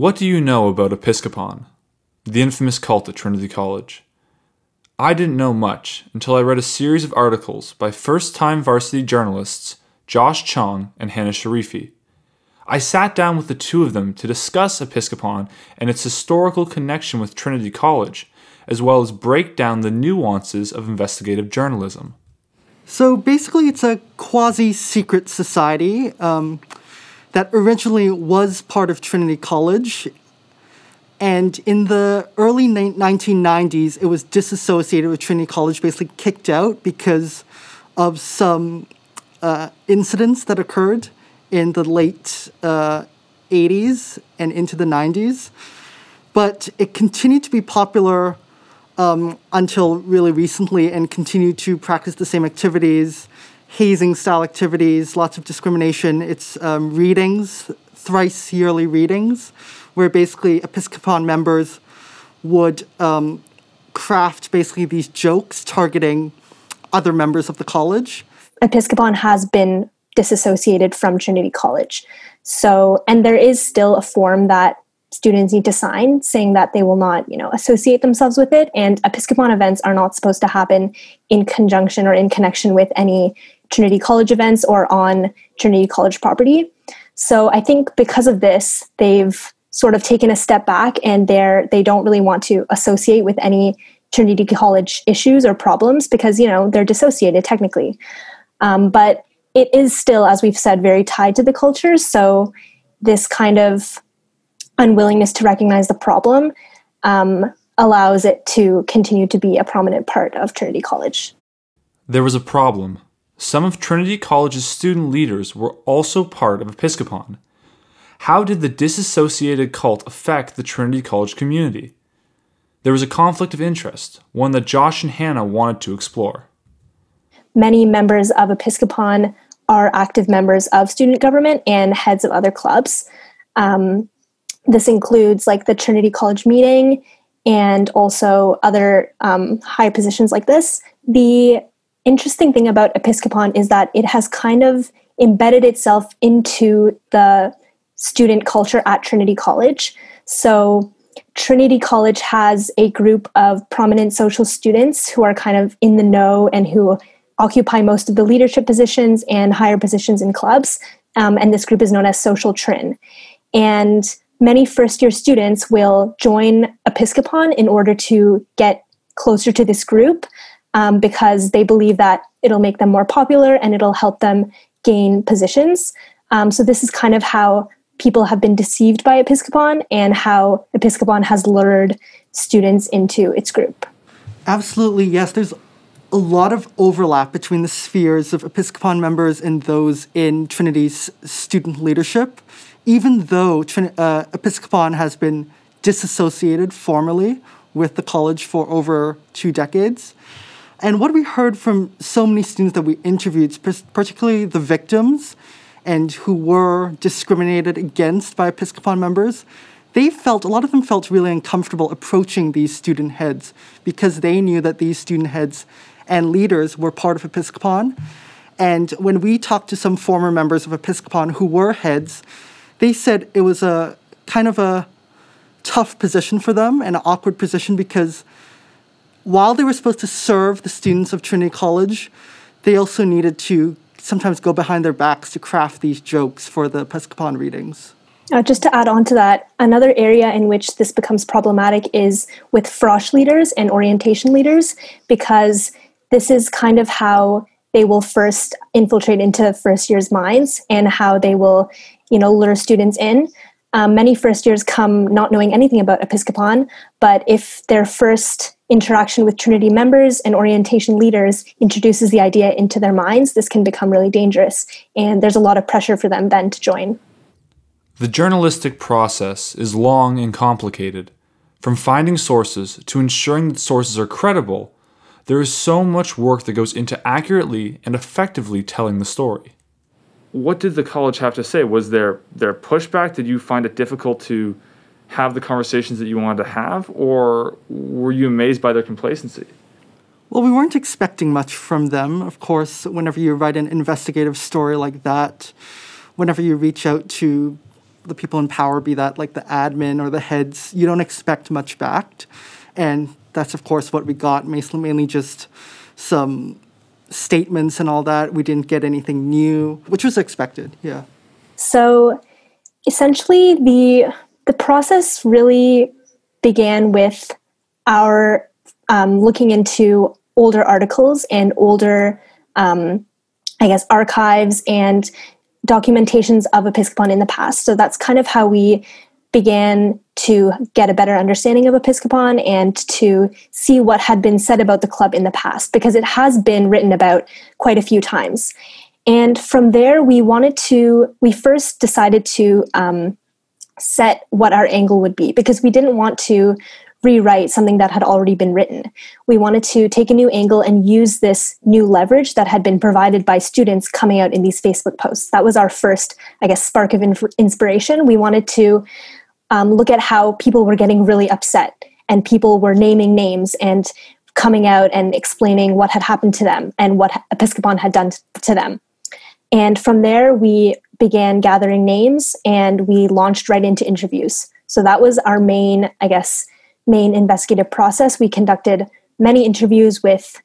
What do you know about Episkopon, the infamous cult at Trinity College? I didn't know much until I read a series of articles by first time varsity journalists Josh Chong and Hana Sharifi. I sat down with the two of them to discuss Episkopon and its historical connection with Trinity College, as well as break down the nuances of investigative journalism. So basically, it's a quasi secret society. Um, that originally was part of Trinity College. And in the early 1990s, it was disassociated with Trinity College, basically kicked out because of some uh, incidents that occurred in the late uh, 80s and into the 90s. But it continued to be popular um, until really recently and continued to practice the same activities hazing style activities, lots of discrimination. It's um, readings, thrice yearly readings, where basically Episkopon members would um, craft basically these jokes targeting other members of the college. Episkopon has been disassociated from Trinity College. So, and there is still a form that students need to sign saying that they will not, you know, associate themselves with it. And Episkopon events are not supposed to happen in conjunction or in connection with any Trinity College events or on Trinity College property. So I think because of this, they've sort of taken a step back and they're they don't really want to associate with any Trinity College issues or problems because you know they're dissociated technically. Um, but it is still, as we've said, very tied to the culture. So this kind of unwillingness to recognize the problem um, allows it to continue to be a prominent part of Trinity College. There was a problem some of Trinity College's student leaders were also part of Episkopon. How did the disassociated cult affect the Trinity College community? There was a conflict of interest, one that Josh and Hana wanted to explore. Many members of Episkopon are active members of student government and heads of other clubs. Um, this includes like the Trinity College meeting and also other um, high positions like this. The interesting thing about Episkopon is that it has kind of embedded itself into the student culture at Trinity College. So, Trinity College has a group of prominent social students who are kind of in the know and who occupy most of the leadership positions and higher positions in clubs. Um, and this group is known as Social Trin. And many first year students will join Episkopon in order to get closer to this group um, because they believe that it'll make them more popular and it'll help them gain positions. Um, so this is kind of how people have been deceived by Episkopon and how Episkopon has lured students into its group. Absolutely, yes. There's a lot of overlap between the spheres of Episkopon members and those in Trinity's student leadership, even though Trin- uh, Episkopon has been disassociated formally with the college for over two decades. And what we heard from so many students that we interviewed, particularly the victims and who were discriminated against by Episkopon members, they felt, a lot of them felt really uncomfortable approaching these student heads because they knew that these student heads and leaders were part of Episkopon. And when we talked to some former members of Episkopon who were heads, they said it was a kind of a tough position for them, and an awkward position because while they were supposed to serve the students of Trinity College, they also needed to sometimes go behind their backs to craft these jokes for the Episkopon readings. Uh, just to add on to that, another area in which this becomes problematic is with frosh leaders and orientation leaders, because this is kind of how they will first infiltrate into first years' minds and how they will, you know, lure students in. Um, many first years come not knowing anything about Episkopon, but if their first interaction with Trinity members and orientation leaders introduces the idea into their minds, this can become really dangerous. And there's a lot of pressure for them then to join. The journalistic process is long and complicated. From finding sources to ensuring that sources are credible, there is so much work that goes into accurately and effectively telling the story. What did the college have to say? Was there there pushback? Did you find it difficult to have the conversations that you wanted to have, or were you amazed by their complacency? Well, we weren't expecting much from them. Of course, whenever you write an investigative story like that, whenever you reach out to the people in power, be that like the admin or the heads, you don't expect much back. And that's, of course, what we got, mainly just some statements and all that. We didn't get anything new, which was expected, yeah. So essentially, the, the process really began with our um, looking into older articles and older, um, I guess, archives and documentations of Episkopon in the past. So that's kind of how we began to get a better understanding of Episkopon and to see what had been said about the club in the past, because it has been written about quite a few times. And from there, we wanted to, we first decided to um, set what our angle would be because we didn't want to rewrite something that had already been written. We wanted to take a new angle and use this new leverage that had been provided by students coming out in these Facebook posts. That was our first, I guess, spark of inf- inspiration. We wanted to um, look at how people were getting really upset and people were naming names and coming out and explaining what had happened to them and what Episkopon had done to them. And from there, we began gathering names and we launched right into interviews. So that was our main, I guess, main investigative process. We conducted many interviews with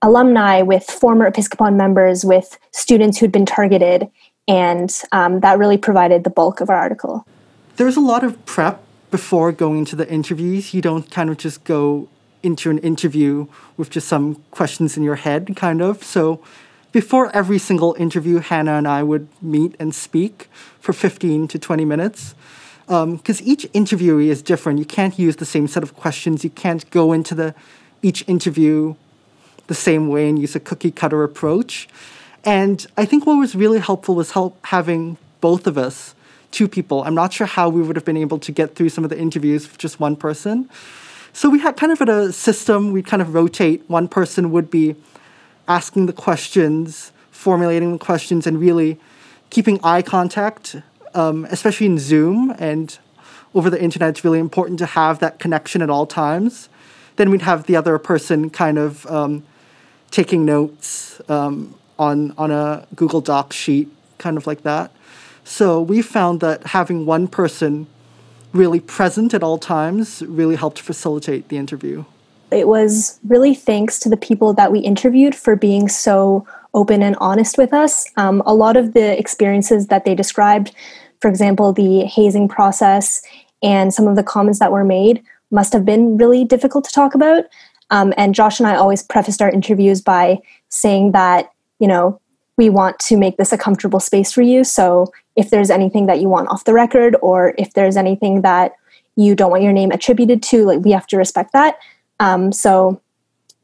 alumni, with former Episkopon members, with students who'd been targeted, and um, that really provided the bulk of our article. There's a lot of prep before going into the interviews. You don't kind of just go into an interview with just some questions in your head, kind of. So before every single interview, Hana and I would meet and speak for 15 to 20 minutes. Because um, each interviewee is different. You can't use the same set of questions. You can't go into the each interview the same way and use a cookie cutter approach. And I think what was really helpful was help having both of us, two people. I'm not sure how we would have been able to get through some of the interviews with just one person. So we had kind of a system, we'd kind of rotate. One person would be asking the questions, formulating the questions, and really keeping eye contact, um, especially in Zoom and over the internet. It's really important to have that connection at all times. Then we'd have the other person kind of um, taking notes um, on on a Google Doc sheet, kind of like that. So we found that having one person really present at all times really helped facilitate the interview it was really thanks to the people that we interviewed for being so open and honest with us. Um, a lot of the experiences that they described, for example, the hazing process and some of the comments that were made, must have been really difficult to talk about. Um, and Josh and I always prefaced our interviews by saying that, you know, we want to make this a comfortable space for you. So if there's anything that you want off the record, or if there's anything that you don't want your name attributed to, like we have to respect that. Um, so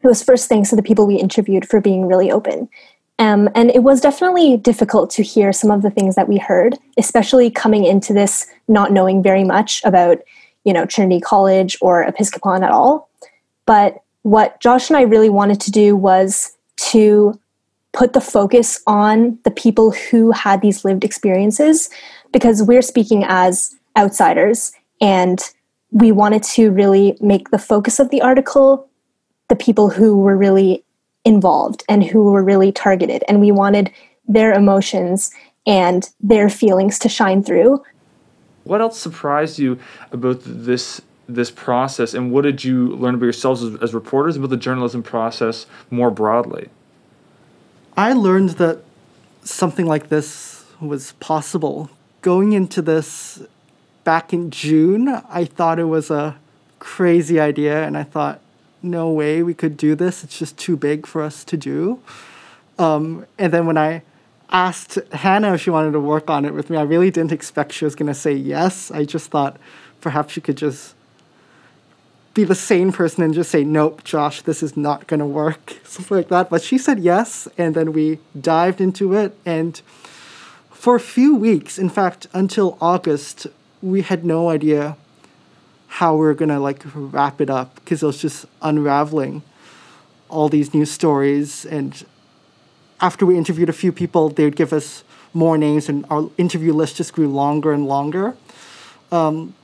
it was first thanks to the people we interviewed for being really open. Um, and it was definitely difficult to hear some of the things that we heard, especially coming into this not knowing very much about, you know, Trinity College or Episkopon at all. But what Josh and I really wanted to do was to put the focus on the people who had these lived experiences because we're speaking as outsiders and we wanted to really make the focus of the article the people who were really involved and who were really targeted. And we wanted their emotions and their feelings to shine through. What else surprised you about this this process, and what did you learn about yourselves as, as reporters about the journalism process more broadly? I learned that something like this was possible. Going into this back in June, I thought it was a crazy idea, and I thought, no way we could do this. It's just too big for us to do. Um, and then when I asked Hana if she wanted to work on it with me, I really didn't expect she was going to say yes. I just thought perhaps she could just be the sane person and just say, nope, Josh, this is not going to work, something like that. But she said yes, and then we dived into it. And for a few weeks, in fact, until August, we had no idea how we are gonna like wrap it up because it was just unraveling all these new stories and after we interviewed a few people they would give us more names and our interview list just grew longer and longer um,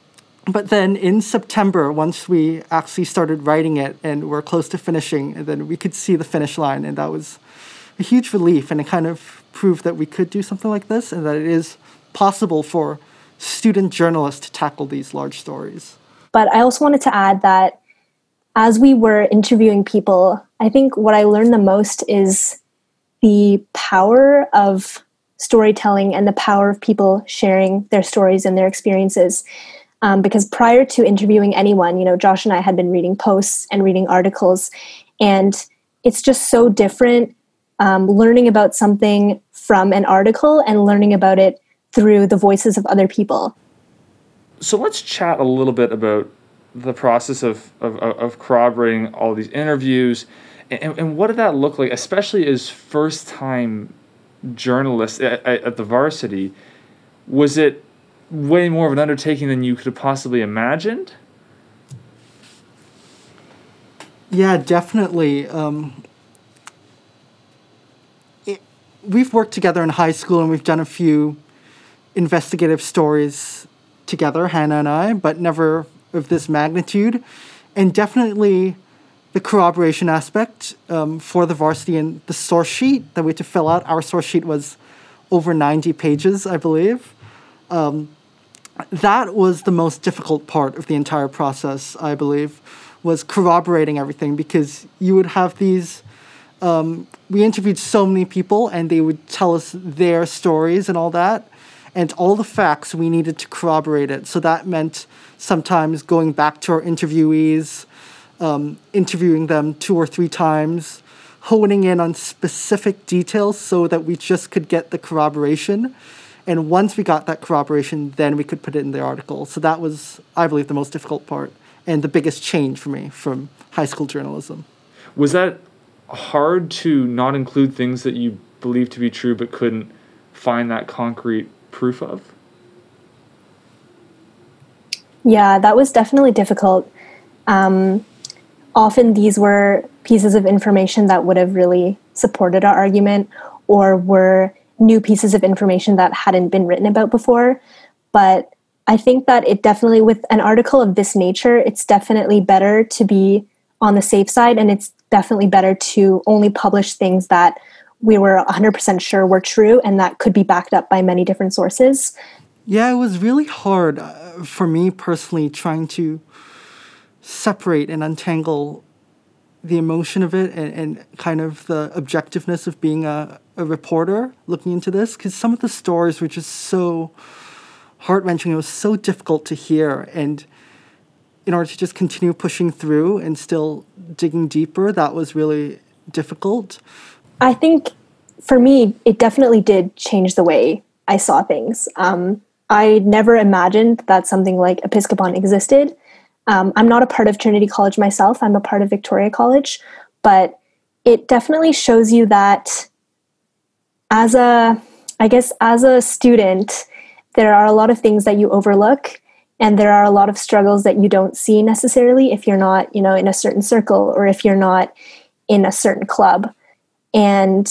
but then in september once we actually started writing it and we're close to finishing and then we could see the finish line and that was a huge relief and it kind of proved that we could do something like this and that it is possible for student journalists to tackle these large stories. But I also wanted to add that as we were interviewing people, I think what I learned the most is the power of storytelling and the power of people sharing their stories and their experiences. Um, because prior to interviewing anyone, you know, Josh and I had been reading posts and reading articles, and it's just so different um, learning about something from an article and learning about it through the voices of other people. So let's chat a little bit about the process of, of, of corroborating all these interviews and, and what did that look like, especially as first time journalists at, at the varsity? Was it way more of an undertaking than you could have possibly imagined? Yeah, definitely. Um, it, we've worked together in high school and we've done a few investigative stories together, Hana and I, but never of this magnitude. And definitely the corroboration aspect um, for the varsity and the source sheet that we had to fill out. Our source sheet was over 90 pages, I believe. Um, that was the most difficult part of the entire process, I believe, was corroborating everything because you would have these. Um, we interviewed so many people and they would tell us their stories and all that and all the facts we needed to corroborate it. So that meant sometimes going back to our interviewees, um, interviewing them two or three times, honing in on specific details so that we just could get the corroboration. And once we got that corroboration, then we could put it in the article. So that was, I believe, the most difficult part and the biggest change for me from high school journalism. Was that hard to not include things that you believed to be true but couldn't find that concrete proof of? Yeah, that was definitely difficult. Um, often these were pieces of information that would have really supported our argument or were new pieces of information that hadn't been written about before. But I think that it definitely, with an article of this nature, it's definitely better to be on the safe side and it's definitely better to only publish things that we were 100% sure were true and that could be backed up by many different sources. Yeah, it was really hard uh, for me personally trying to separate and untangle the emotion of it and, and kind of the objectiveness of being a, a reporter looking into this because some of the stories were just so heart wrenching. It was so difficult to hear. And in order to just continue pushing through and still digging deeper, that was really difficult. I think for me, it definitely did change the way I saw things. Um, I never imagined that something like Episkopon existed. Um, I'm not a part of Trinity College myself, I'm a part of Victoria College, but it definitely shows you that as a, I guess, as a student, there are a lot of things that you overlook and there are a lot of struggles that you don't see necessarily if you're not you know in a certain circle or if you're not in a certain club. And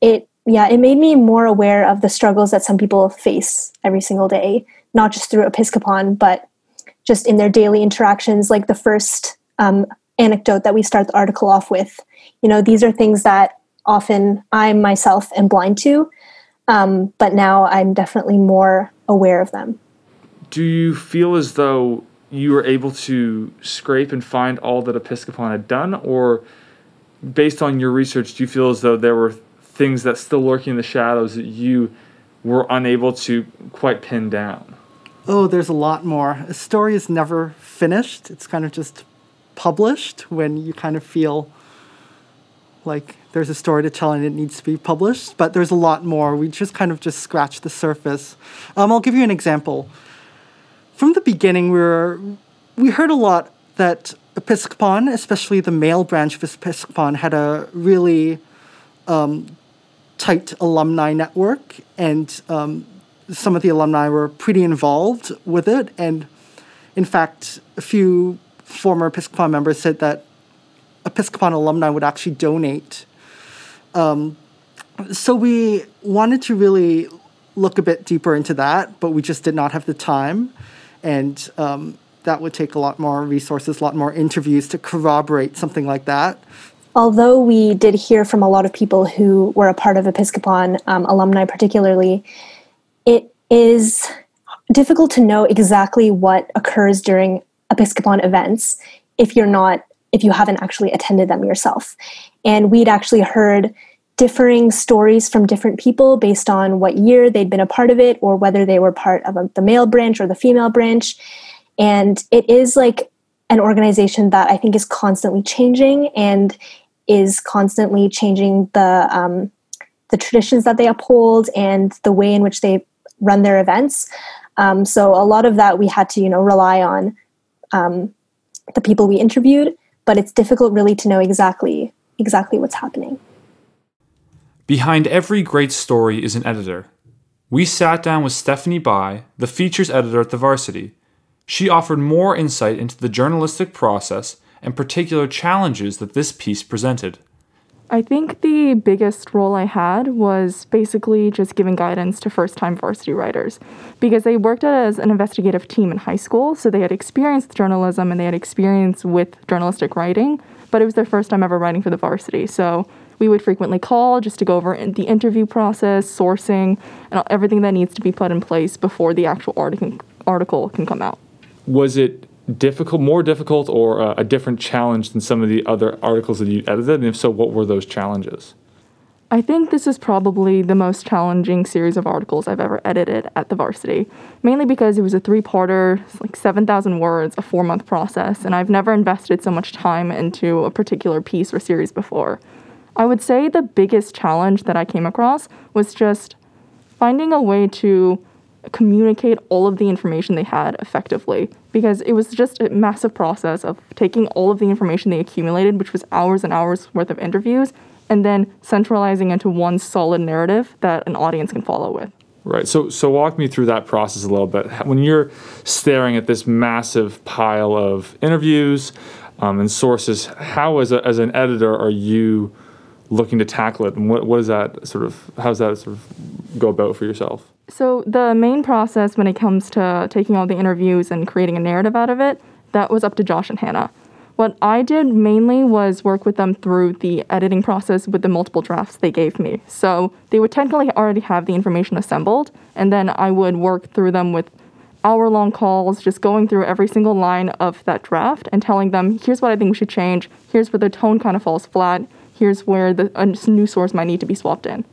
it yeah it made me more aware of the struggles that some people face every single day not just through episkopon but just in their daily interactions. Like the first um, anecdote that we start the article off with you know these are things that often i myself am blind to um, but now i'm definitely more aware of them do you feel as though you were able to scrape and find all that episkopon had done or based on your research do you feel as though there were things that still lurking in the shadows that you were unable to quite pin down? Oh, there's a lot more. A story is never finished. It's kind of just published when you kind of feel like there's a story to tell and it needs to be published, but there's a lot more. We just kind of just scratched the surface. Um, I'll give you an example. From the beginning, we were we heard a lot that Episkopon, especially the male branch of Episkopon, had a really um, tight alumni network, and um, some of the alumni were pretty involved with it. And in fact, a few former Episkopon members said that Episkopon alumni would actually donate. Um, so we wanted to really look a bit deeper into that, but we just did not have the time. And um, that would take a lot more resources, a lot more interviews to corroborate something like that although we did hear from a lot of people who were a part of Episkopon, um, alumni particularly, it is difficult to know exactly what occurs during Episkopon events if you're not if you haven't actually attended them yourself. And we'd actually heard differing stories from different people based on what year they'd been a part of it or whether they were part of the male branch or the female branch. And it is like an organization that I think is constantly changing and is constantly changing the um, the traditions that they uphold and the way in which they run their events. Um, so a lot of that we had to you know rely on um, the people we interviewed, but it's difficult really to know exactly exactly what's happening. Behind every great story is an editor. We sat down with Stephanie Bai, the features editor at the Varsity. She offered more insight into the journalistic process and particular challenges that this piece presented. I think the biggest role I had was basically just giving guidance to first time varsity writers because they worked as an investigative team in high school, so they had experience with journalism and they had experience with journalistic writing, but it was their first time ever writing for the varsity. So we would frequently call just to go over the interview process, sourcing, and everything that needs to be put in place before the actual article, article can come out. Was it difficult, more difficult, or uh, a different challenge than some of the other articles that you edited? And if so, what were those challenges? I think this is probably the most challenging series of articles I've ever edited at the varsity, mainly because it was a three parter, like 7,000 words, a four month process, and I've never invested so much time into a particular piece or series before. I would say the biggest challenge that I came across was just finding a way to communicate all of the information they had effectively because it was just a massive process of taking all of the information they accumulated, which was hours and hours worth of interviews, and then centralizing into one solid narrative that an audience can follow with. Right. So, so walk me through that process a little bit. When you're staring at this massive pile of interviews um, and sources, how, as, a, as an editor, are you looking to tackle it, and what, what is that sort of? How does that sort of go about for yourself? So the main process when it comes to taking all the interviews and creating a narrative out of it, that was up to Josh and Hana. What I did mainly was work with them through the editing process with the multiple drafts they gave me. So they would technically already have the information assembled, and then I would work through them with hour long calls, just going through every single line of that draft and telling them, here's what I think we should change, here's where the tone kind of falls flat, here's where the, a new source might need to be swapped in.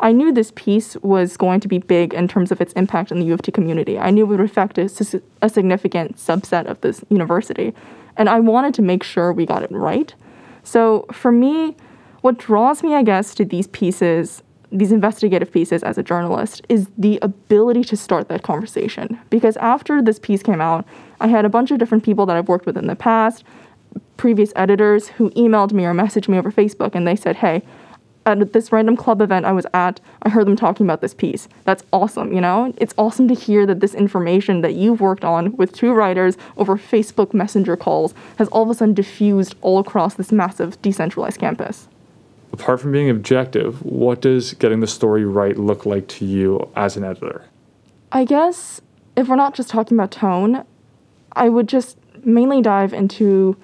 I knew this piece was going to be big in terms of its impact in the U of T community. I knew it would affect a, a significant subset of this university, and I wanted to make sure we got it right. So for me, what draws me, I guess, to these pieces, these investigative pieces as a journalist, is the ability to start that conversation. Because after this piece came out, I had a bunch of different people that I've worked with in the past, previous editors who emailed me or messaged me over Facebook, and they said, hey, at this random club event I was at, I heard them talking about this piece. That's awesome, you know? It's awesome to hear that this information that you've worked on with two writers over Facebook Messenger calls has all of a sudden diffused all across this massive decentralized campus. Apart from being objective, what does getting the story right look like to you as an editor? I guess if we're not just talking about tone, I would just mainly dive into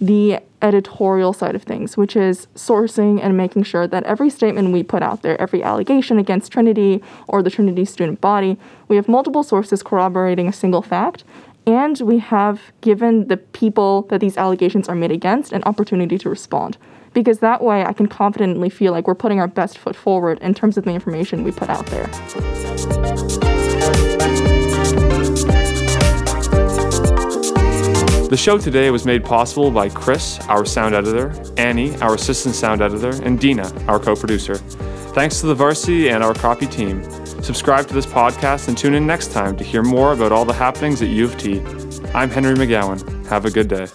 the editorial side of things, which is sourcing and making sure that every statement we put out there, every allegation against Trinity or the Trinity student body, we have multiple sources corroborating a single fact, and we have given the people that these allegations are made against an opportunity to respond. Because that way I can confidently feel like we're putting our best foot forward in terms of the information we put out there. The show today was made possible by Chris, our sound editor, Annie, our assistant sound editor, and Dina, our co producer. Thanks to the Varsity and our copy team. Subscribe to this podcast and tune in next time to hear more about all the happenings at U of T. I'm Henry McGowan. Have a good day.